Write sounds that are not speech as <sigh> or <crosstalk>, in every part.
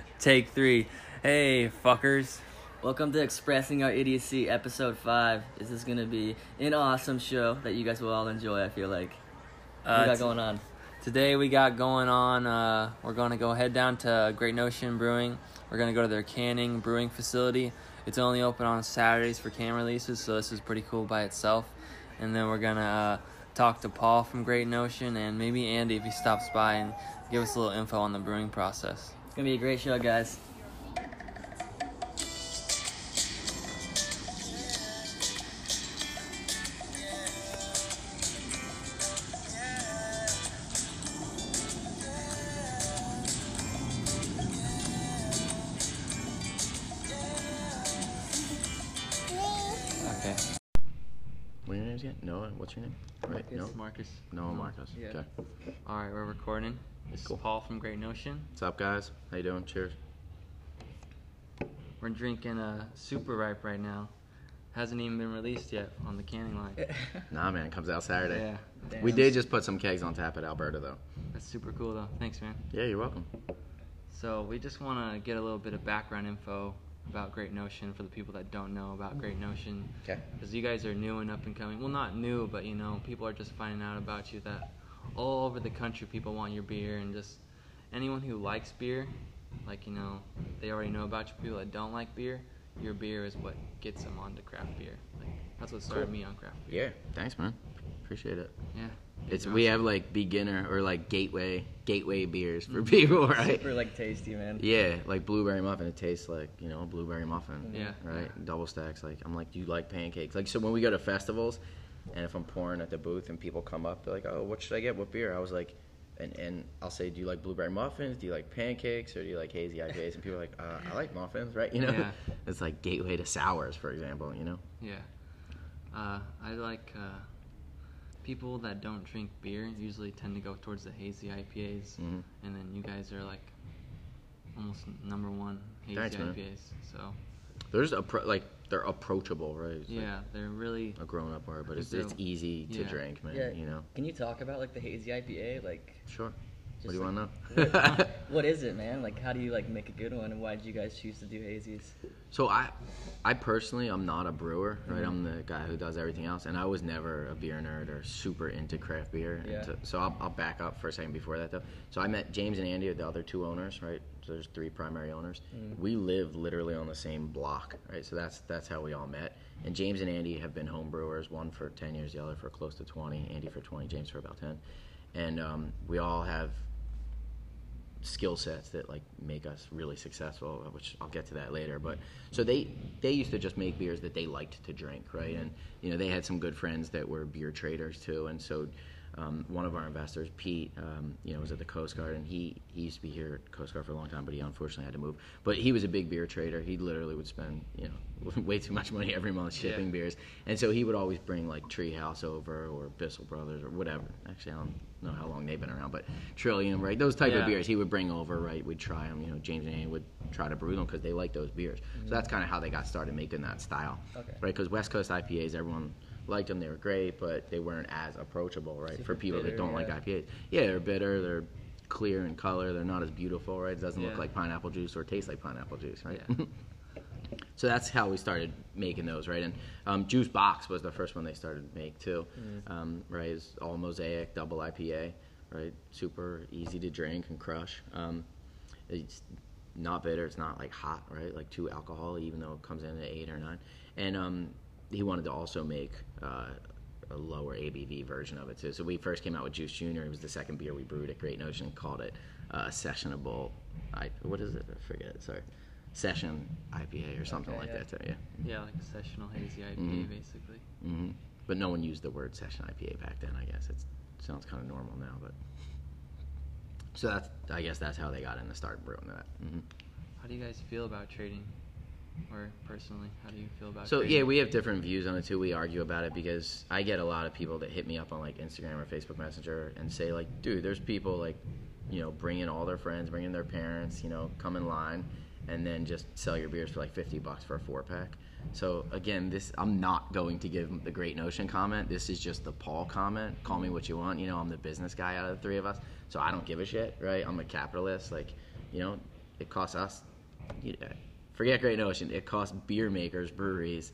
<laughs> Take three. Hey, fuckers. Welcome to Expressing Our Idiocy, episode five. This is gonna be an awesome show that you guys will all enjoy. I feel like. What Uh, we got t- going on? Today we got going on. Uh, we're going to go head down to Great Notion Brewing. We're going to go to their canning brewing facility. It's only open on Saturdays for can releases, so this is pretty cool by itself. And then we're gonna uh, talk to Paul from Great Notion and maybe Andy if he stops by and give us a little info on the brewing process. It's gonna be a great show, guys. Okay. What are your names again? Noah. What's your name? Right. Marcus. No. Marcus. Noah Marcos. Yeah. Okay. All right, we're recording. This Cool. is Paul from Great Notion. What's up, guys? How you doing? Cheers. We're drinking a super ripe right now. Hasn't even been released yet on the canning line. <laughs> Nah, man. It comes out Saturday. Yeah, We did just put some kegs on tap at Alberta, though. that's super cool though. Thanks, man. Yeah, you're welcome. So we just want to get a little bit of background info about Great Notion for the people that don't know about Great Notion. Okay. Because you guys are new and up and coming. Well, not new, but you know, people are just finding out about you. That all over the country, people want your beer, and just anyone who likes beer, like you know, they already know about you. People that don't like beer, your beer is what gets them onto craft beer. Like that's what started Cool. me on craft beer. Yeah. Thanks, man. Appreciate it. Yeah. It's You're we have like beginner or like gateway gateway beers for <laughs> people, right? Super like tasty, man. Yeah, like blueberry muffin. It tastes like you know a blueberry muffin. Yeah. Right. Double stacks. Like I'm like, do you like pancakes? Like so when we go to festivals, and if I'm pouring at the booth and people come up, they're like, oh, what should I get? What beer? I was like, and and I'll say, do you like blueberry muffins? Do you like pancakes? Or do you like hazy IPAs? And people are like, uh, I like muffins, right? <laughs> You know, Yeah. it's like gateway to sours, for example. You know. Yeah. Uh, I like uh, people that don't drink beer usually tend to go towards the hazy IPAs, Mhm. and then you guys are like almost number one hazy Thanks, man. IPAs. So there's a just appro- like they're approachable, right? It's like yeah, they're really a grown up bar, but it's, it's easy to yeah. drink, man. Yeah. You know. Can you talk about like the hazy IPA? Like, Sure. What do you like- want to <laughs> know? <laughs> what is it, man? Like, how do you like make a good one, and why did you guys choose to do hazies? So I, I personally, I'm not a brewer, right? Mm-hmm. I'm the guy who does everything else, and I was never a beer nerd or super into craft beer. Yeah. Into- so I'll, I'll back up for a second before that, though. So I met James and Andy, the other two owners, right? So there's three primary owners. We live literally on the same block, right? So that's that's how we all met. And James and Andy have been home brewers, one for 10 years, the other for close to 20. Andy for 20, James for about 10. And um, we all have skill sets that like make us really successful which i'll get to that later but so they they used to just make beers that they liked to drink right and you know they had some good friends that were beer traders too and so um, one of our investors pete um, you know was at the coast guard and he he used to be here at coast guard for a long time but he unfortunately had to move but he was a big beer trader he literally would spend you know <laughs> way too much money every month shipping Yeah. beers and so he would always bring like treehouse over or bissell brothers or whatever actually i don't know how long they've been around but trillium right those type Yeah. of beers he would bring over, right? We'd try them. You know, James and Andy would try to brew them because they like those beers. So that's kind of how they got started making that style, Okay. right? Because West Coast IPAs, everyone liked them. They were great, but they weren't as approachable, right? Super For people bitter, that don't like yeah. IPAs. Yeah, they're bitter. They're clear in color. They're not as beautiful, right? It doesn't Yeah. look like pineapple juice or taste like pineapple juice, right? Yeah. <laughs> So that's how we started making those, right? And um, Juice Box was the first one they started to make too, um, right? It's all mosaic, double IPA, right? Super easy to drink and crush. Um, it's not bitter. It's not like hot, right? Like too alcohol, even though it comes in at eight or nine. And um, he wanted to also make uh, a lower ABV version of it too. So we first came out with Juice Junior. It was the second beer we brewed at Great Notion. and Called it uh, Sessionable. I what is it? I forget. Sorry, Session IPA or something Okay, like yeah. that too. Yeah. yeah like a sessional hazy IPA Mhm. basically. hmm But no one used the word Session IPA back then. I guess it sounds kind of normal now, but. So that's, I guess that's how they got in the start brewing that. hmm How do you guys feel about trading? Or personally, how do you feel about it? So yeah, we have different views on it too. We argue about it because I get a lot of people that hit me up on like Instagram or Facebook Messenger and say like, dude, there's people like, you know, bringing all their friends, bringing their parents, you know, come in line, and then just sell your beers for like 50 bucks for a four pack. So again, this I'm not going to give the Great Notion comment. This is just the Paul comment. Call me mm-hmm. what you want. You know, I'm the business guy out of the three of us, so I don't give a shit, right? I'm a capitalist. Like, you know, it costs us. You know, forget Great Notion. It costs beer makers, breweries,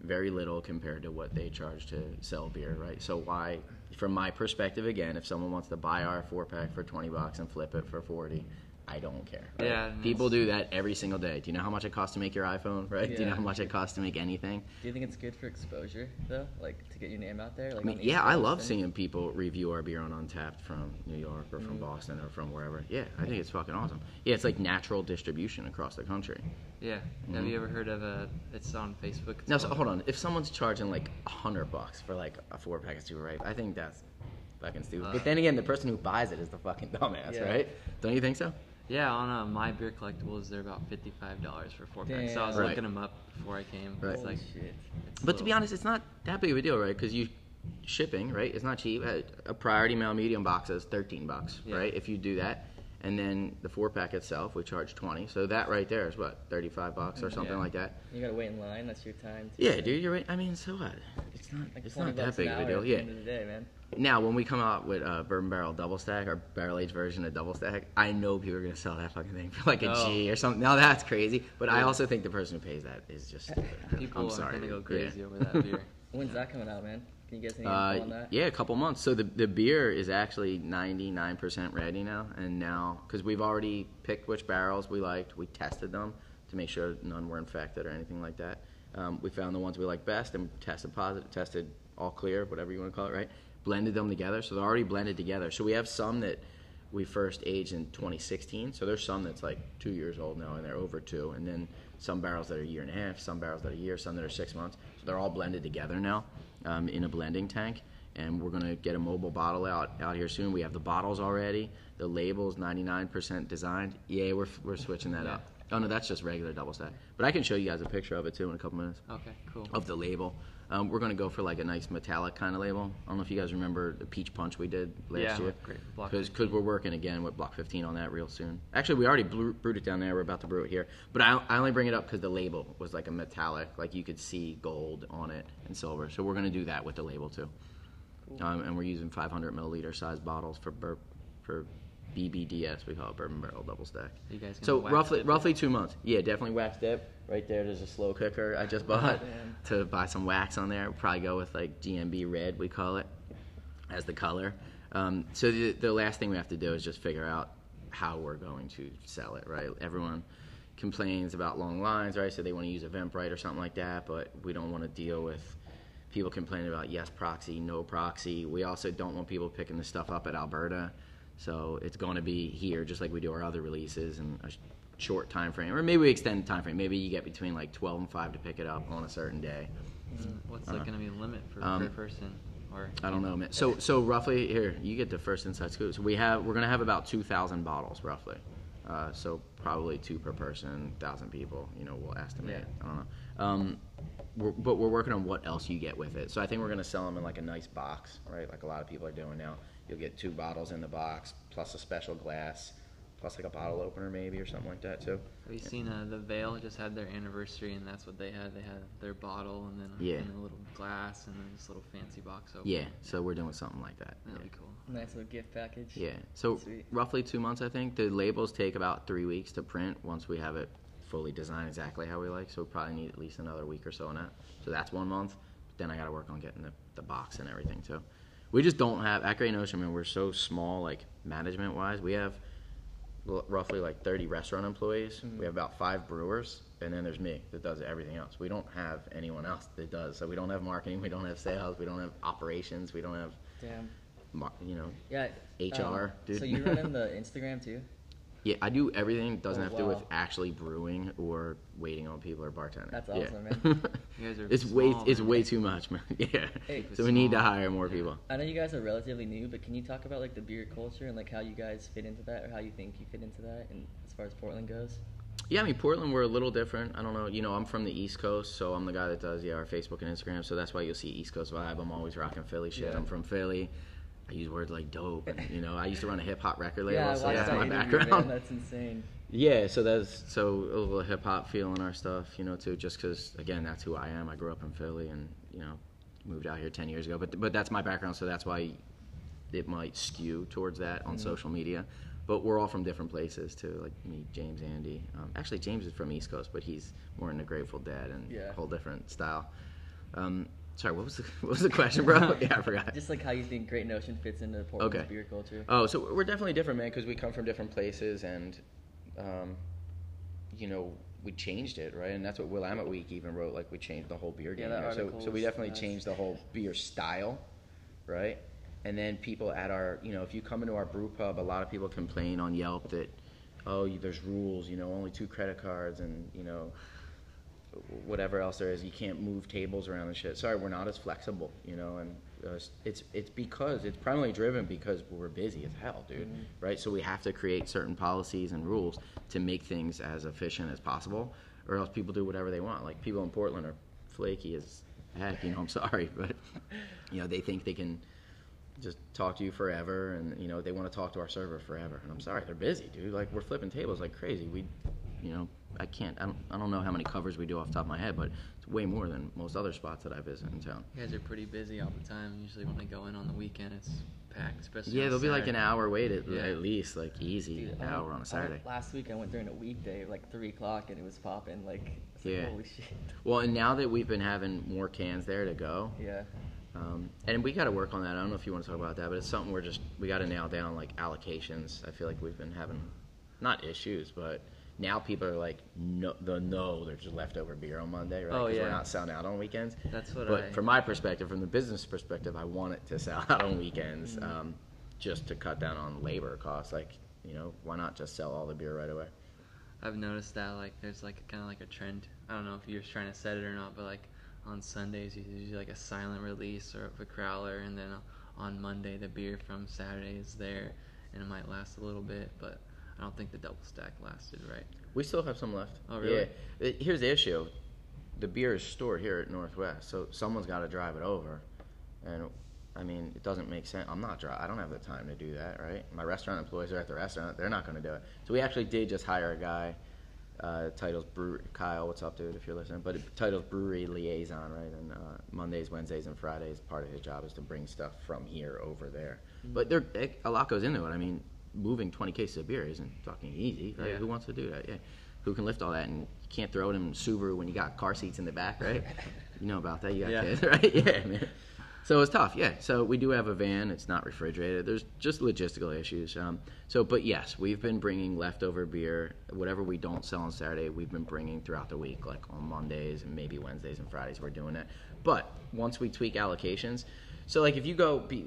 very little compared to what they charge to sell beer, right? So why, from my perspective, again, if someone wants to buy our four pack for twenty bucks and flip it for forty, I don't care. right? Yeah, people do that every single day. Do you know how much it costs to make your iPhone? Right? Yeah. Do you know how much it costs to make anything? Do you think it's good for exposure though, like to get your name out there? Like I mean, on the East yeah, I love seeing people review our beer on Untappd from New York or from mm. Boston or from wherever. Yeah, I think it's fucking awesome. Yeah, it's like natural distribution across the country. Yeah. Have mm-hmm. you ever heard of a? It's on Facebook. It's Now, so, hold on. If someone's charging like a hundred bucks for like a four pack of Super Ripe, I think that's fucking stupid. but then again, the person who buys it is the fucking <laughs> dumbass, Yeah. right? Don't you think so? Yeah, on uh, my beer collectibles, they're about fifty-five dollars for four packs. So I was Right. looking them up before I came. Right. It's Holy like, shit. it's But to be little- honest, it's not that big of a deal, right? Because you shipping, right? It's not cheap. A- A priority mail medium box is thirteen bucks, Yeah. right? If you do that, and then the four pack itself, we charge twenty. So that right there is what thirty-five bucks or something Yeah. like that. You gotta wait in line. That's your time. Too, Yeah, man. dude, you're right. I mean, so what? It's not. Like it's 20 not that bucks big of a hour deal. at the Yeah. end of the day, man. Now, when we come out with uh, bourbon barrel double stack, our barrel aged version of double stack, I know people are gonna sell that fucking thing for like a G Oh. or something. Now that's crazy, but I also think the person who pays that is just stupid. people I'm are sorry. gonna go Yeah. crazy over that beer. <laughs> When's that coming out, man? Can you guys any info Uh, on that? yeah, a couple months. So the the beer is actually 99% ready now, and now because we've already picked which barrels we liked, we tested them to make sure none were infected or anything like that. Um, we found the ones we liked best and tested positive, tested all clear, whatever you want to call it, right? Blended them together, so they're already blended together. So we have some that we first aged in 2016. So there's some that's like two years old now, and they're over two, and then some barrels that are a year and a half, some barrels that are a year, some that are six months. So they're all blended together now um, in a blending tank, and we're gonna get a mobile bottle out out here soon. We have the bottles already. The label's 99% designed. Yeah, we're we're switching that up. Oh no, that's just regular double stack. But I can show you guys a picture of it too in a couple minutes Okay, cool. of the label. Um, we're going to go for like a nice metallic kind of label. I don't know if you guys remember the peach punch we did last Yeah, year. great. Because we're working again with Block 15 on that real soon. Actually, we already blew, brewed it down there. We're about to brew it here. But I, I only bring it up because the label was like a metallic, like you could see gold on it and silver. So we're going to do that with the label too. Um, and we're using 500 milliliter size bottles for bur- for BBDS. We call it bourbon barrel double stack. You guys So roughly roughly two months. Yeah, definitely wax dip. Right there, there's a slow cooker I just bought man. to buy some wax on there. Probably go with like GNB red, we call it, as the color. Um, so the, the last thing we have to do is just figure out how we're going to sell it. Right? Everyone complains about long lines, right? So they want to use Eventbrite or something like that, but we don't want to deal with people complaining about yes proxy, no proxy. We also don't want people picking the stuff up at Alberta. So it's going to be here, just like we do our other releases, in a short time frame, or maybe we extend the time frame. Maybe you get between like 12 and 5 to pick it up on a certain day. Mm, What's like gonna be the limit for um, per person? Or I don't know, man. So so roughly here, you get the first inside scoop. So we have we're gonna have about 2,000 bottles roughly. Uh, so probably two per person, thousand people. You know, we'll estimate. Yeah. I don't know. Um, we're, but we're working on what else you get with it. So I think we're gonna sell them in like a nice box, right? Like a lot of people are doing now. You'll get two bottles in the box plus a special glass, plus like a bottle opener maybe or something like that too. Have you seen uh, the Veil just had their anniversary and that's what they had. They had their bottle and then a, Yeah. and a little glass and then this little fancy box opener. Yeah. So we're doing something like that. That'd yeah. be cool. Nice little gift package. Yeah. So Sweet. roughly two months, I think. The labels take about three weeks to print once we have it fully designed exactly how we like. So we probably need at least another week or so on that. So that's one month. Then I got to work on getting the, the box and everything too. We just don't have at Great Notion. I mean, we're so small, like management wise. We have l- roughly like 30 restaurant employees. We have about five brewers, and then there's me that does everything else. We don't have anyone else that does. So we don't have marketing. We don't have sales. We don't have operations. We don't have, Damn. mar- you know, Yeah. HR, um, dude. So you running the Instagram too? <laughs> Yeah, I do everything. that Doesn't Oh, have to do with actually brewing or waiting on people or bartending. That's Yeah. awesome, man. <laughs> You guys are it's way small, it's man. way too much, man. <laughs> Yeah. Hey, so we need to small. hire more people. I know you guys are relatively new, but can you talk about like the beer culture and like how you guys fit into that, or how you think you fit into that, and as far as Portland goes? Yeah, I mean Portland, we're a little different. I don't know. You know, I'm from the East Coast, so I'm the guy that does yeah our Facebook and Instagram. So that's why you'll see East Coast vibe. I'm always rocking Philly shit. Yeah. I'm from Philly. I use words like dope. And, you know, I used to run a hip hop record label, yeah, so that's that my background. That's insane. Yeah, so that's so a little hip hop feel in our stuff, you know, too. Just because, again, that's who I am. I grew up in Philly, and you know, moved out here ten years ago. But but that's my background, so that's why it might skew towards that on social media. but we're all from different places too. Like me, James, Andy. Um, actually, James is from East Coast, but he's more in into Grateful Dead and Yeah. a whole different style. Um, sorry, what was the <laughs> what was the question, bro? <laughs> yeah, I forgot. Just like how you think Great Notion fits into Portland's Okay. beer culture. Oh, so we're definitely different, man, because we come from different places, and um, you know, we changed it, right? And that's what Willamette Week even wrote. Like, we changed the whole beer Yeah, game. there. So, so we definitely nice. changed the whole beer style, right? And then people at our, you know, if you come into our brew pub, a lot of people complain on Yelp that, oh, there's rules, you know, only two credit cards, and you know, whatever else there is, you can't move tables around and shit. Sorry, we're not as flexible, you know, and uh, it's it's because it's primarily driven because we're busy as hell, dude. Right? So we have to create certain policies and rules to make things as efficient as possible, or else people do whatever they want. Like people in Portland are flaky as heck. You know, I'm <laughs> sorry, but you know they think they can just talk to you forever, and you know they want to talk to our server forever. And I'm sorry, they're busy, dude. Like we're flipping tables like crazy. We, you know, I can't. I don't. I don't know how many covers we do off the top of my head, but it's way more than most other spots that I visit in town. You guys are pretty busy all the time. Usually when I go in on the weekend, it's packed, especially. Yeah, on there'll be like an Saturday. hour wait at, Yeah. at least, like easy, Dude, an I hour on I a Saturday. went- Last week I went during a weekday, like three o'clock, and it was popping. Like, it's like, Yeah. holy shit. Well, and now that we've been having more cans there to go, Yeah. um, and we got to work on that. I don't know if you want to talk about that, but it's something we're just we got to nail down, like allocations. I feel like we've been having not issues, but now people are like, no, the no, there's just leftover beer on Monday, right? Oh, yeah. Because we're not selling out on weekends. That's what I But I- from my perspective, from the business perspective, I want it to sell <laughs> out on weekends, Mm-hmm. um, just to cut down on labor costs. Like, you know, why not just sell all the beer right away? I've noticed that like there's like kind of like a trend. I don't know if you're trying to set it or not, but like on Sundays you do like a silent release or a crowler, and then on Monday the beer from Saturday is there, and it might last a little bit, but I don't think the double stack lasted right. We still have some left. Oh, really? Yeah. It- Here's the issue: the beer is stored here at Northwest, so someone's got to drive it over, and I mean, it doesn't make sense. I'm not dri I don't have the time to do that, right? My restaurant employees are at the restaurant; they're not going to do it. So we actually did just hire a guy. Uh, titles brewery. Kyle, what's up, dude? If you're listening, but it, titles brewery liaison, right? And uh, Mondays, Wednesdays, and Fridays, part of his job is to bring stuff from here over there. But there, a lot goes into it. I mean, moving 20 cases of beer isn't fucking easy, right? Yeah. Who wants to do that? Yeah. Who can lift all that? And you can't throw it in Subaru when you got car seats in the back, right? <laughs> you know about that. You got Yeah. kids, <laughs> right? Yeah, man. So it's tough, yeah. So we do have a van. It's not refrigerated. There's just logistical issues. Um, so, but yes, we've been bringing leftover beer, whatever we don't sell on Saturday, we've been bringing throughout the week, like on Mondays and maybe Wednesdays and Fridays. We're doing it. But once we tweak allocations, so like if you go be,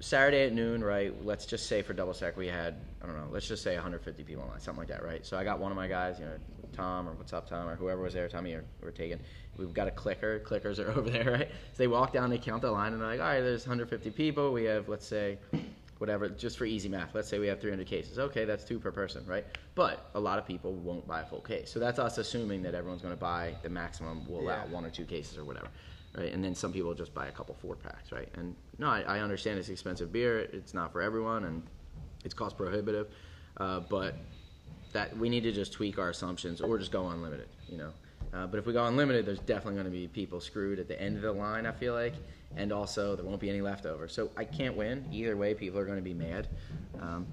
Saturday at noon, right? Let's just say for double stack we had I don't know. Let's just say 150 people in line, something like that, right? So I got one of my guys, you know, Tom or what's up, Tom, or whoever was there, Tommy or, or taken. We've got a clicker. Clickers are <laughs> over there, right? So they walk down, they count the line, and they're like, all right, there's 150 people. We have, let's say, whatever, just for easy math. Let's say we have 300 cases. Okay, that's two per person, right? But a lot of people won't buy a full case. So that's us assuming that everyone's going to buy the maximum. We'll allow Yeah. one or two cases or whatever, right? And then some people just buy a couple four packs, right? And no, I, I understand it's expensive beer. It's not for everyone, and it's cost prohibitive. Uh, but that we need to just tweak our assumptions or just go unlimited, you know. Uh, but if we go unlimited, there's definitely going to be people screwed at the end of the line. I feel like, and also there won't be any leftover. So I can't win either way. People are going to be mad. Um,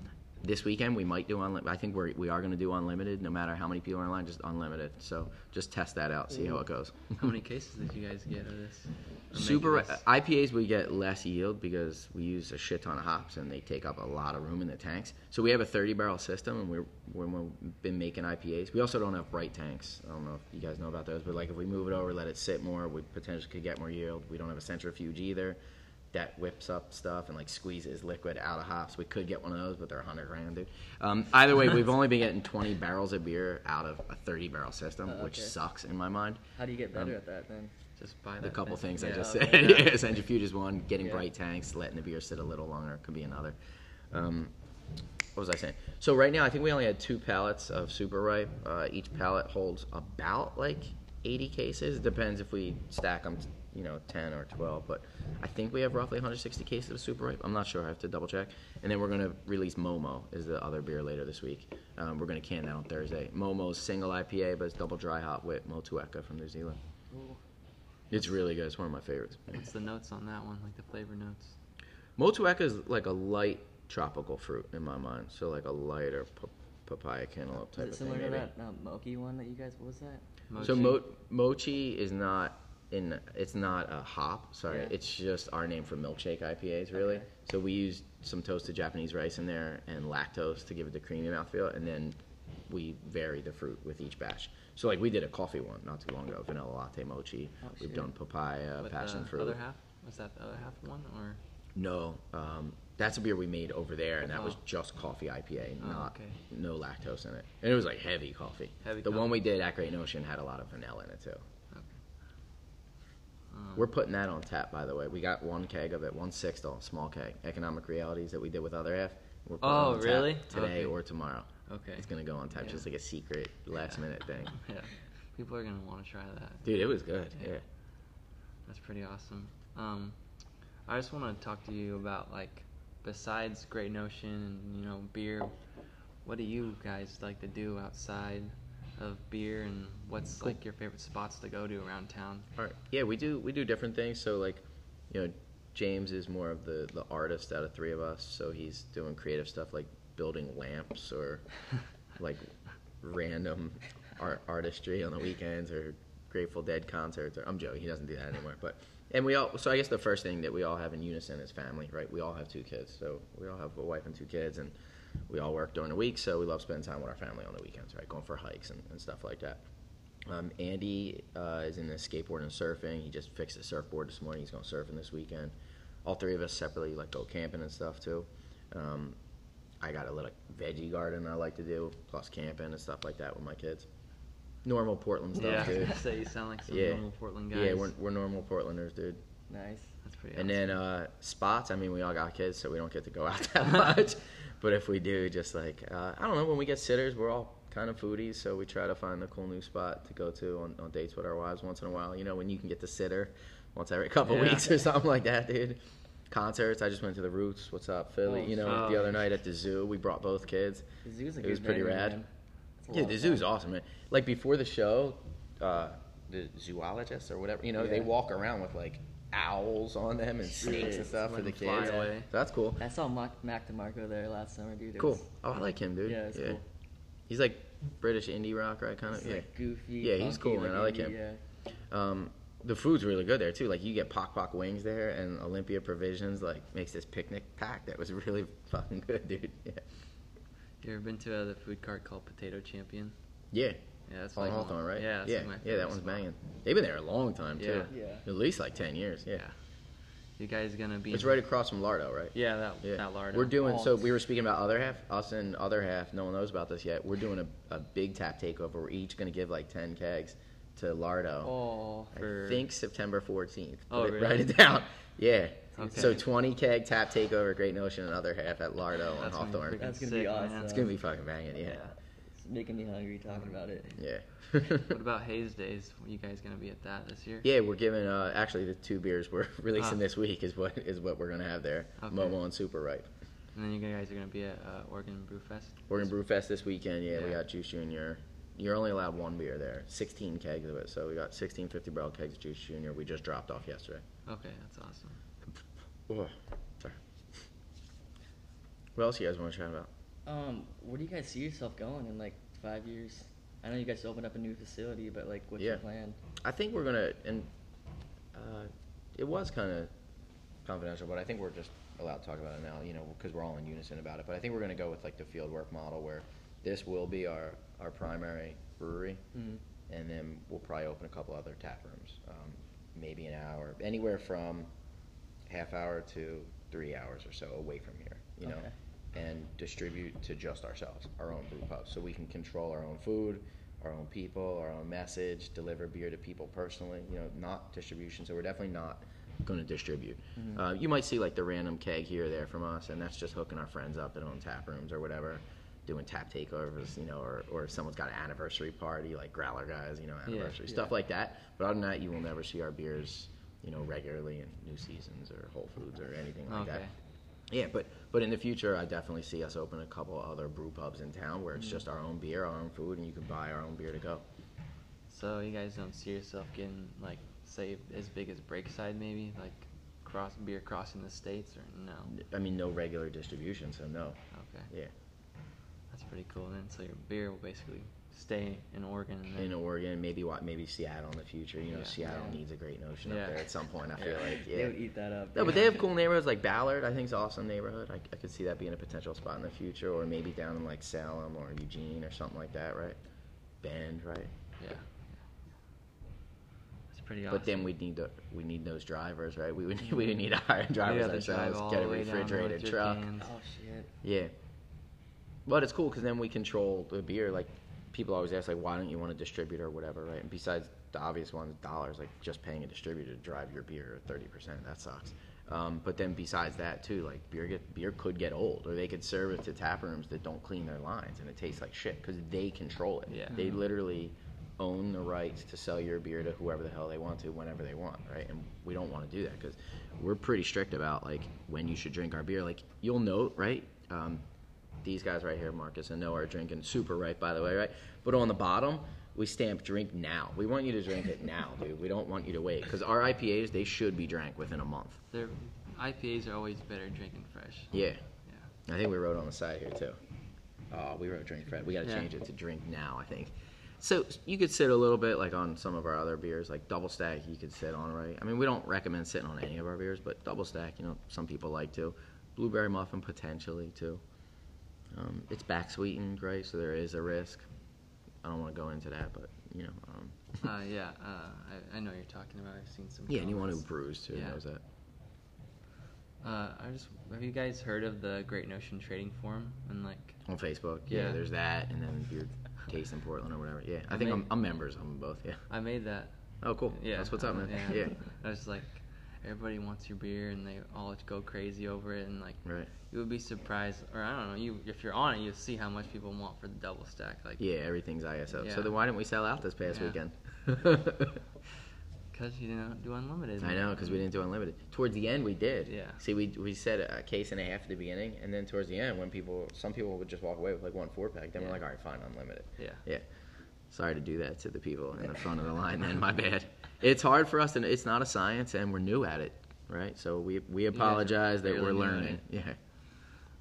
this weekend we might do unlimited. I think we're, we are going to do unlimited, no matter how many people are online. Just unlimited. So just test that out, see how it goes. How many cases did you guys get of this? Or Super this? IPAs we get less yield because we use a shit ton of hops and they take up a lot of room in the tanks. So we have a 30 barrel system and we're when we've been making IPAs. We also don't have bright tanks. I don't know if you guys know about those, but like if we move it over, let it sit more, we potentially could get more yield. We don't have a centrifuge either. That whips up stuff and like squeezes liquid out of hops. We could get one of those, but they're 100 grand, dude. Um, either way, we've only been getting 20 barrels of beer out of a 30 barrel system, Oh, which sucks in my mind. How do you get better Um, at that then? Just buy The couple thing. things I just okay. said. yeah, <laughs> centrifuge is one. Getting Yeah. bright tanks, letting the beer sit a little longer could be another. Um, what was I saying? So right now, I think we only had two pallets of super ripe. Uh, each pallet holds about like 80 cases. It depends if we stack them, you know, 10 or 12. But I think we have roughly 160 cases of super ripe. I'm not sure. I have to double check. And then we're gonna release Momo is the other beer later this week. Um, we're gonna can that on Thursday. Momo's single IPA, but it's double dry hop with Motueka from New Zealand. Ooh. It's really good. It's one of my favorites. What's the notes on that one? Like the flavor notes? Motueka is like a light tropical fruit in my mind. So like a lighter p- papaya cantaloupe type Is it similar thing. to maybe. that um, Moki one that you guys? What was that? So Mochi. mo- mochi is not in. It's not a hop. Sorry, Yeah. it's just our name for milkshake IPAs. Really. Okay. So we use some toasted Japanese rice in there and lactose to give it the creamy mouthfeel, and then we vary the fruit with each batch. So like we did a coffee one not too long ago, vanilla latte mochi. Oh, We've done papaya, With passion the fruit. other half? Was that the other half one or? No, um, that's a beer we made over there, and that was Oh. just coffee IPA, Oh, not okay. no lactose in it, and it was like heavy coffee. Heavy the one we did at Great Notion had a lot of vanilla in it too. We're putting that on tap, by the way. We got one keg of it, one sixth, all small keg. Economic realities that we did with other half. We're putting Oh, on tap really? Today Okay. or tomorrow. okay. It's gonna go on tap, Yeah. just like a secret last minute <laughs> thing. Yeah. People are gonna want to try that. Dude, it was good. Yeah. Yeah. That's pretty awesome. Um, I just want to talk to you about like, besides Great Notion and you know beer, what do you guys like to do outside of beer, and what's like your favorite spots to go to around town? All right. Yeah, we do we do different things. So like, you know, James is more of the the artist out of three of us. So he's doing creative stuff like building lamps or <laughs> like random art artistry on the weekends or Grateful Dead concerts. Or I'm joking, he doesn't do that anymore. But and we all so I guess the first thing that we all have in unison is family, right? We all have two kids, so we all have a wife and two kids, and we all work during the week. So we love spending time with our family on the weekends, right? Going for hikes and, and stuff like that. Um, Andy uh, is into skateboarding and surfing. He just fixed his surfboard this morning. He's going surfing this weekend. All three of us separately like go camping and stuff too. Um, I got a little veggie garden I like to do, plus camping and stuff like that with my kids. Normal Portland stuff, yeah, dude. gonna say you sound like some Yeah. normal Portland guys. Yeah, we're, we're normal Portlanders, dude. Nice. That's pretty. And awesome. then uh, spots. I mean, we all got kids, so we don't get to go out <laughs> that much. But if we do, just like uh, I don't know, when we get sitters, we're all kind of foodies, so we try to find a cool new spot to go to on, on dates with our wives once in a while. You know, when you can get the sitter once every couple Yeah. weeks or something like that, dude. Concerts. I just went to the Roots. What's up, Philly? Oh, you know, oh, the other night at the zoo, we brought both kids. The zoo's a It good was pretty venue, rad. Yeah, the zoo's fun. awesome, man. Like before the show, uh, the zoologists or whatever, you know, they walk around with like owls on them and snakes and stuff for the Let 'em fly kids. away. So that's cool. I saw Mac, Mac DeMarco there last summer, dude. It Cool. was- Oh, I like him, dude. Yeah, it's cool. He's like British indie rock, right? Kind It's of. Yeah. like goofy. Yeah, he's cool, man. I like indie, him. Yeah. Um, the food's really good there too. Like you get Pok Pok wings there, and Olympia Provisions like makes this picnic pack that was <laughs> really fucking good, dude. Yeah. you ever been to uh, the food cart called Potato Champion? Yeah. Yeah, that's On like Hawthorne, right? Yeah, that's yeah, like yeah. That one's spot. banging. They've been there a long time too. Yeah. Yeah. At least like ten years. Yeah. Yeah. You guys gonna be? It's right across from Lardo, right? Yeah, that Yeah. that Lardo. We're doing so we were speaking about other half, us and other half, no one knows about this yet. We're doing a, a big tap takeover. We're each gonna give like ten kegs to Lardo. Oh, for- I think September fourteenth. Oh, really? Write it down. <laughs> Yeah. Okay. So twenty keg tap takeover, Great Notion, and other half at Lardo on That's gonna be Hawthorne. That's gonna be sick, man. awesome. It's gonna be fucking banging, yeah. It's making me hungry talking about it. Yeah. What <laughs> about Hayes Days? Are you guys gonna be at that this year? Yeah, we're giving uh, actually the two beers we're <laughs> releasing Ah. this week is what is what we're gonna have there. Okay. Momo and Super Ripe. And then you guys are gonna be at uh, Oregon Brew Fest. Oregon Brew Fest this weekend. Yeah, we got Juice Junior. You're only allowed one beer there. 16 kegs of it. So we got 16 50 barrel kegs of Juice Junior. We just dropped off yesterday. Okay, that's awesome. Oh, sorry. What else you guys want to chat about? Um, where do you guys see yourself going in like five years? I know you guys opened up a new facility, but like, what's your Yeah. plan? I think we're gonna, and uh, it was kind of confidential, but I think we're just allowed to talk about it now. You know, because we're all in unison about it. But I think we're gonna go with like the fieldwork model, where this will be our our primary brewery, Mhm. and then we'll probably open a couple other tap rooms, um, maybe an hour, anywhere from half hour to three hours or so away from here. You know. Okay. And distribute to just ourselves, our own brew pub, so we can control our own food, our own people, our own message, deliver beer to people personally. You know, not distribution. So we're definitely not going to distribute. Uh, you might see like the random keg here or there from us, and that's just hooking our friends up that own tap rooms or whatever, doing tap takeovers. You know, or or if someone's got an anniversary party, like Growler guys, you know, Yeah, anniversary stuff yeah. like that. But other than that, you will never see our beers, you know, regularly in New Seasons or Whole Foods or anything like that. Yeah, but but in the future, I definitely see us open a couple other brew pubs in town where it's mm-hmm. just our own beer, our own food, and you can buy our own beer to go. So you guys don't see yourself getting like say as big as Breakside maybe like cross beer crossing the states or no? I mean, no regular distribution, so no. Okay, Yeah. that's pretty cool. Then so your beer will basically stay in Oregon. And then, In Oregon, maybe what, maybe Seattle in the future. You know, Yeah. Seattle Yeah. needs a great notion Yeah. up there at some point. I feel Yeah. like, They yeah. would eat that up. No, but they have cool neighborhoods like Ballard. I think is an awesome neighborhood. I, I could see that being a potential spot in the future, or maybe down in like Salem or Eugene or something like that, right? Bend, right? yeah. That's pretty awesome. But then we need the we need those drivers, right? We would need, <laughs> we would need to hire drivers have to drive ourselves, get a the way down there with refrigerated truck. cans. Oh shit. Yeah. But it's cool because then we control the beer. Like people always ask, like, why don't you want a distributor or whatever, right? And besides the obvious ones, dollars, like just paying a distributor to drive your beer thirty percent, that sucks. Um, but then besides that too, like beer get beer could get old, or they could serve it to tap rooms that don't clean their lines and it tastes like shit because they control it. Yeah. They literally own the rights to sell your beer to whoever the hell they want to whenever they want, right? And we don't want to do that because we're pretty strict about like when you should drink our beer. Like you'll note, right? Um, these guys right here, Marcus and Noah, are drinking super right, by the way, right? But on the bottom, we stamp drink now. We want you to drink it now, <laughs> dude. We don't want you to wait because our IPAs they should be drank within a month. Their IPAs are always better drinking fresh. Yeah, Yeah. I think we wrote on the side here too. Oh, we wrote drink fresh. We got to Yeah. change it to drink now. I think. So you could sit a little bit like on some of our other beers, like double stack. You could sit on, right? I mean, we don't recommend sitting on any of our beers, but double stack, you know, some people like to. Blueberry muffin potentially too. Um, it's back sweetened, right? So there is a risk. I don't want to go into that, but you know, um, Uh, yeah, uh, I, I know what you're talking about. I've seen some. yeah, anyone who brews too Yeah. knows that. Uh, I just have you guys heard of the Great Notion Trading Forum and like On Facebook, yeah, Yeah. there's that, and then beer taste in Portland or whatever. Yeah, I I think made- I'm, I'm members of them both. Yeah. I made that. Oh, cool. Yeah, that's what's up, man. Yeah. yeah. I was like, everybody wants your beer and they all go crazy over it and like Right. you would be surprised or I don't know you if you're on it you'll see how much people want for the double stack like Yeah, everything's ISO. Yeah. So then why didn't we sell out this past Yeah. weekend? <laughs> because you didn't do unlimited. I know, because we didn't do unlimited. Towards the end, we did. Yeah. See, we we said a case and a half at the beginning, and then towards the end, when people, some people would just walk away with like one four pack. Then Yeah. we're like, all right, fine, unlimited. Yeah. Yeah. Sorry to do that to the people in the front of the line. Then my bad. It's hard for us, and it's not a science, and we're new at it, right? So we we apologize that we're learning. Yeah.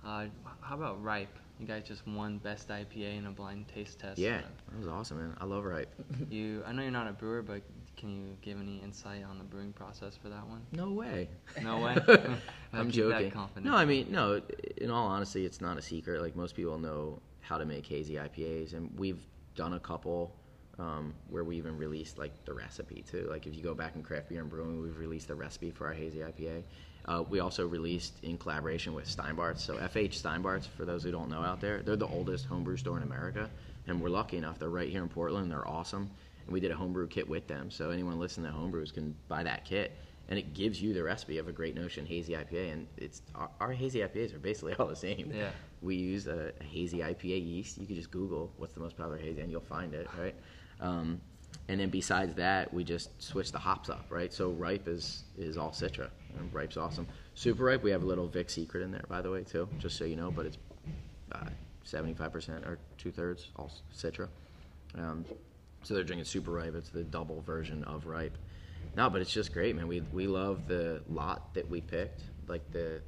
Uh, how about Ripe? You guys just won best IPA in a blind taste test. Yeah. That was awesome, man. I love Ripe. <laughs> You, I know you're not a brewer, but can you give any insight on the brewing process for that one? No way. No way? <laughs> <laughs> I'm joking. No, I mean, no. In all honesty, it's not a secret. Like most people know how to make hazy IPAs, and we've done a couple um, where we even released like the recipe too. Like if you go back in craft beer and brewing, we've released the recipe for our hazy IPA. Uh, we also released in collaboration with Steinbart's. So FH Steinbart's, for those who don't know out there, they're the oldest homebrew store in America, and we're lucky enough they're right here in Portland. They're awesome, and we did a homebrew kit with them. So anyone listening to homebrews can buy that kit, and it gives you the recipe of a Great Notion hazy IPA. And it's our, our hazy IPAs are basically <laughs> all the same. Yeah. We use a, a hazy IPA yeast. You can just Google what's the most popular hazy, and you'll find it, right? Um, and then besides that, we just switch the hops up, right? So ripe is is all Citra. And ripe's awesome. Super ripe, we have a little Vic Secret in there, by the way, too, just so you know. But it's five percent or two thirds all Citra. Um, so they're drinking super ripe. It's the double version of ripe. No, but it's just great, man. We we love the lot that we picked, like the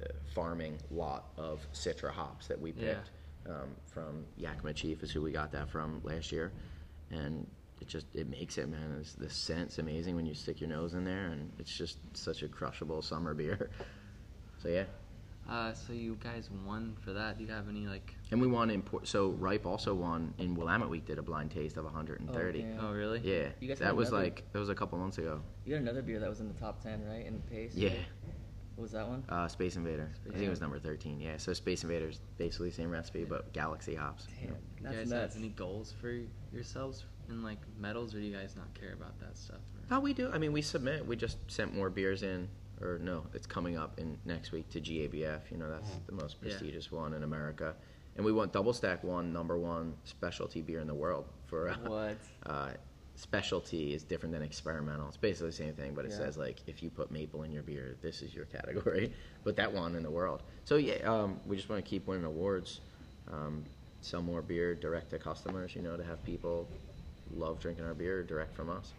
the farming lot of Citra hops that we picked um, from Yakima Chief is who we got that from last year, and it just it makes it, man. It's, the scent's amazing when you stick your nose in there, and it's just such a crushable summer beer. So yeah, Uh, so you guys won for that. Do you have any like? and we won in Port- so Ripe also won in Willamette Week. Did a blind taste of 130. damn. Oh, really? yeah, You guys that was another- like that was a couple months ago. You got another beer that was in the top ten, right? In the pace. Yeah. What was that one? Uh, Space Invader. I think it was number 13. Yeah, so Space Invader's basically the same recipe, but Galaxy hops. Damn, You that's guys nuts. have any goals for yourselves in like medals, or do you guys not care about that stuff? Or? No, we do. I mean, we submit. We just sent more beers in, or no, it's coming up in next week to GABF. You know, that's the most Yeah. prestigious one in America, and we want Double Stack one number one specialty beer in the world for. Uh, <laughs> What? Uh, specialty is different than experimental. It's basically the same thing, but it Yeah. says like if you put maple in your beer, this is your category. <laughs> But that one in the world. So yeah, um, we just want to keep winning awards, um, sell more beer direct to customers. You know, to have people love drinking our beer direct from us.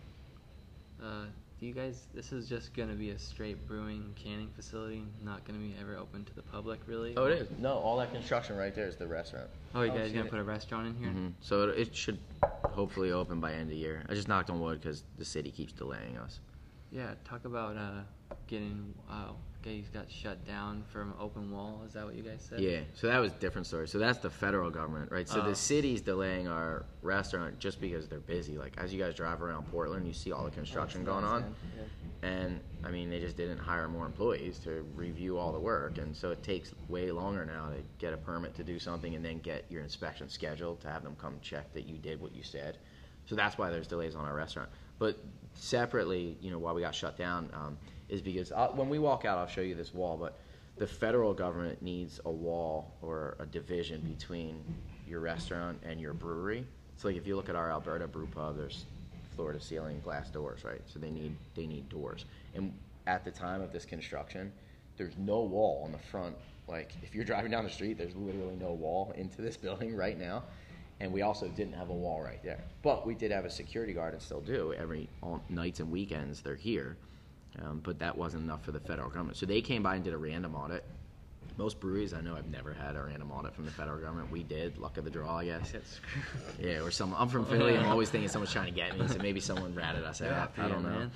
Uh, do you guys? This is just gonna be a straight brewing canning facility, not gonna be ever open to the public, really. Oh, it is. No, all that construction right there is the restaurant. Oh, you Oh, guys gonna shit. put a restaurant in here? hmm So it, it should hopefully open by end of year. I just knocked on wood because the city keeps delaying us. Yeah. Talk about uh, getting. Uh, guys got shut down from open wall. Is that what you guys said? Yeah, so that was a different story. So that's the federal government, right? So Oh. the city's delaying our restaurant just because they're busy. Like as you guys drive around Portland, you see all the construction going on, and I mean they just didn't hire more employees to review all the work, and so it takes way longer now to get a permit to do something and then get your inspection scheduled to have them come check that you did what you said. So that's why there's delays on our restaurant. But separately, you know, why we got shut down um, is because uh, when we walk out, I'll show you this wall, but the federal government needs a wall or a division between your restaurant and your brewery. So like if you look at our Alberta brew pub, there's floor to ceiling glass doors, right? So they need they need doors. And at the time of this construction, there's no wall on the front. Like if you're driving down the street, there's literally no wall <laughs> into this building right now. And we also didn't have a wall right there. But we did have a security guard and still do. Every all nights and weekends they're here. Um, but that wasn't enough for the federal government. So they came by and did a random audit. Most breweries I know have never had a random audit from the federal government. We did, luck of the draw, I guess. Yeah, or some. I'm from Philly. I'm always thinking someone's trying to get me, so maybe someone ratted us Yeah, out. I don't know.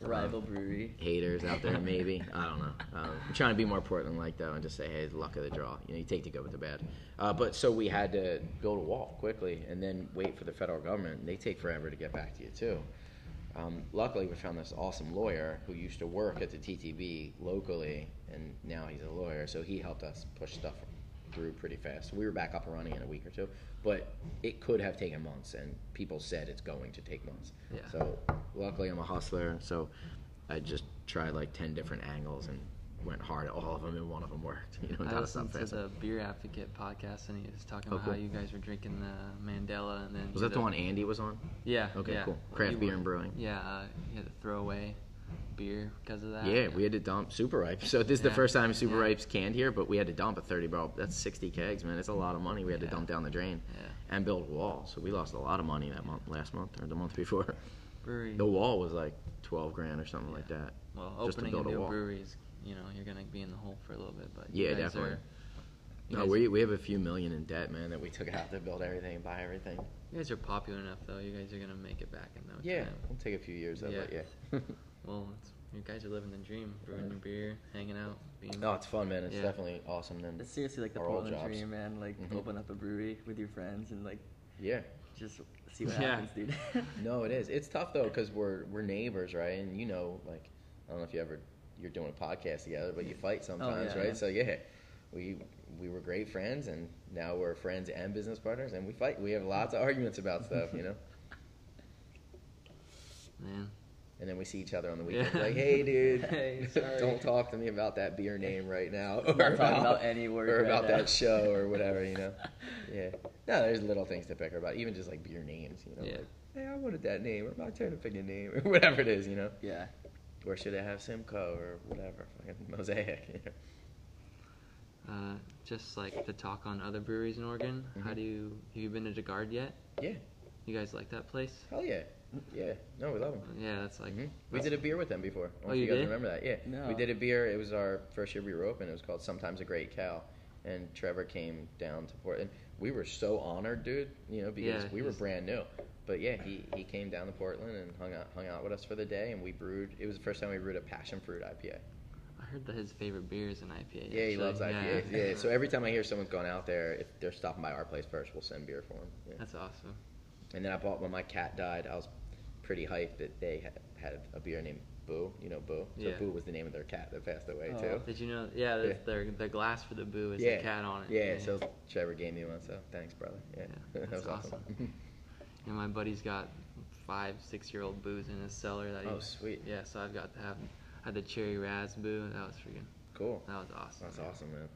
Rival brewery. Haters out there, maybe. I don't know. Um, I'm trying to be more Portland like though, and just say, hey, luck of the draw. You know, you take the good with the bad. Uh, but so we had to build a wall quickly, and then wait for the federal government. They take forever to get back to you too. Um, luckily, we found this awesome lawyer who used to work at the TTB locally, and now he's a lawyer. So he helped us push stuff through pretty fast. We were back up and running in a week or two, but it could have taken months, and people said it's going to take months. Yeah. So luckily, I'm a hustler, so I just tried like ten different angles and went hard at all of them, and one of them worked. <laughs> You know, I got us up listened to the Beer Advocate podcast, and he was talking Oh, about how you guys were drinking the Mandela, and then Was that the had one Andy was on? Yeah. Okay, yeah. cool. Craft beer were- and brewing. Yeah, uh, you had to throw away beer because of that. Yeah, we had to dump super ripe. <laughs> So this is the first time super yeah. ripe's canned here, but we had to dump a thirty barrel. That's sixty kegs, man. It's a lot of money. We had to dump down the drain Yeah. and build a wall. So we lost a lot of money that month, last month or the month before. Brewery. The wall was like twelve grand or something like that. Well, just to opening a build a new brewery is, you know, you're gonna be in the hole for a little bit, but Yeah, definitely. Are, No, we we have a few million in debt, man, that we took out to build everything, buy everything. you guys are popular enough, though. You guys are gonna make it back in no Yeah, time. it'll take a few years though, Yeah. but yeah. <laughs> Well, it's, you guys are living the dream, brewing your beer, hanging out, being. no, it's fun, man. It's Yeah. definitely awesome. Then It's seriously like the Our Portland dream, man. Like Mhm. open up a brewery with your friends and like yeah. Just see what Yeah. happens, dude. <laughs> No, it is. It's tough though because we're we're neighbors, right? And you know, like I don't know if you ever you're doing a podcast together, but you fight oh, sometimes, yeah, right? yeah. So yeah, we we were great friends, and now we're friends and business partners, and we fight. We have lots of arguments about stuff, you know. <laughs> Man. And then we see each other on the weekend. Yeah. like, "Hey, dude, <laughs> Hey, sorry. don't talk to me about that beer name right now, <laughs> not talking about any word or right about now. that show, or whatever, you know." <laughs> Yeah, no, there's little things to pick about, even just like beer names, you know. Yeah. Like, hey, I wanted that name, or my turn to pick a name, or whatever it is, you know. yeah. Or should I have Simcoe or whatever, fucking Mosaic? You know? Uh, just like to talk on other breweries in Oregon. How Mhm. do you have you been to de Garde yet? Yeah, You guys like that place? hell yeah, yeah. No, we love them. Yeah, that's like. Mhm. We did a beer with them before. I don't know Oh, you you guys did? remember that? Yeah. No. We did a beer. It was our first year we were open. It was called Sometimes a Great Cow. And Trevor came down to Portland. We were so honored, dude, you know, because Yeah, we were brand new. But yeah, he, he came down to Portland and hung out hung out with us for the day and we brewed it was the first time we brewed a passion fruit IPA. I heard that his favorite beer is an IPA. Yeah, he loves IPAs. Yeah. So every <laughs> time I hear someone's gone out there, if they're stopping by our place first, we'll send beer for them. Yeah. That's awesome. And then I bought when my cat died. I was pretty hyped that they had, had a beer named Boo. You know Boo. So Yeah. Boo was the name of their cat that passed away Oh. too. Did you know? Yeah, Yeah. the, the glass for the boo is yeah. a cat on it. Yeah, So Trevor gave me one. So thanks, brother. Yeah, <laughs> that was awesome. <laughs> And my buddy's got five, six year old boos in his cellar. That he, oh, sweet. Yeah, so I've got to have had the cherry raz boo. That was freaking. Cool. That was awesome. That's awesome, man.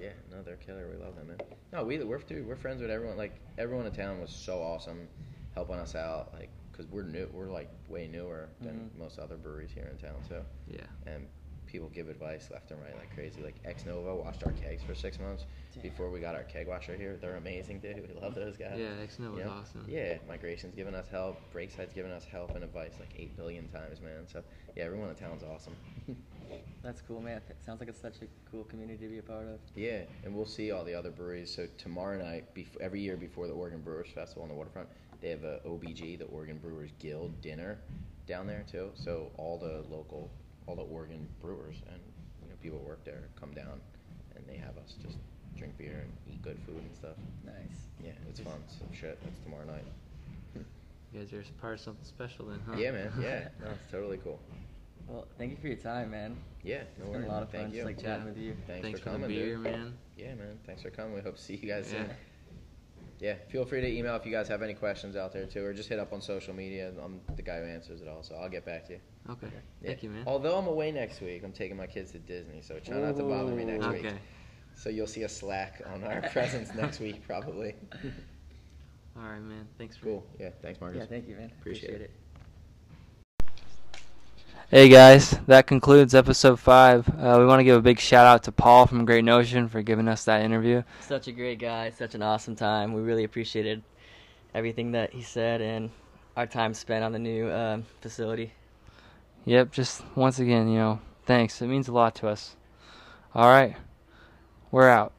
Yeah, no, they're killer. We love them, man. No, we we're dude, we're friends with everyone. Like everyone in town was so awesome, helping us out. Like, cause we're new, we're like way newer than Mhm. most other breweries here in town. So, Yeah. and people give advice left and right like crazy. Like Ex Novo washed our kegs for six months before we got our keg washer here. They're amazing, dude. We love those guys. Yeah, Ex Novo was You know? awesome. Yeah, migration's giving us help. Breakside's giving us help and advice like eight billion times, man. So yeah, everyone in town's awesome. <laughs> That's cool, man. It sounds like it's such a cool community to be a part of. Yeah, and we'll see all the other breweries. So tomorrow night, bef- every year before the Oregon Brewers Festival on the waterfront, they have a OBG, the Oregon Brewers Guild dinner down there too. So all the local, all the Oregon brewers and you know people who work there come down, and they have us just drink beer and eat good food and stuff. Nice. Yeah, it's fun. So shit, that's tomorrow night. You guys are part of something special then, huh? Yeah, man. Yeah, <laughs> no, it's totally cool. Well, thank you for your time, man. Yeah, no It's been worries. a lot of Thank fun you. just like chatting Yeah. with you. Thanks, Thanks for for, coming, the beer, dude. man. Yeah, man. Thanks for coming. We hope to see you guys Yeah. soon. Yeah, feel free to email if you guys have any questions out there too, or just hit up on social media. I'm the guy who answers it all, so I'll get back to you. Okay. Yeah. Thank you, man. Although I'm away next week, I'm taking my kids to Disney, so try not to bother me next okay. week. So you'll see a slack on our <laughs> presence next week, probably. <laughs> All right, man. Thanks for Cool. Yeah. Thanks, Marcus. Yeah, thank you, man. Appreciate Appreciate it. it. Hey guys, that concludes episode five. Uh, we want to give a big shout out to Paul from Great Notion for giving us that interview. Such a great guy, such an awesome time. We really appreciated everything that he said and our time spent on the new um, facility. Yep, just once again, you know, thanks. It means a lot to us. All right, we're out.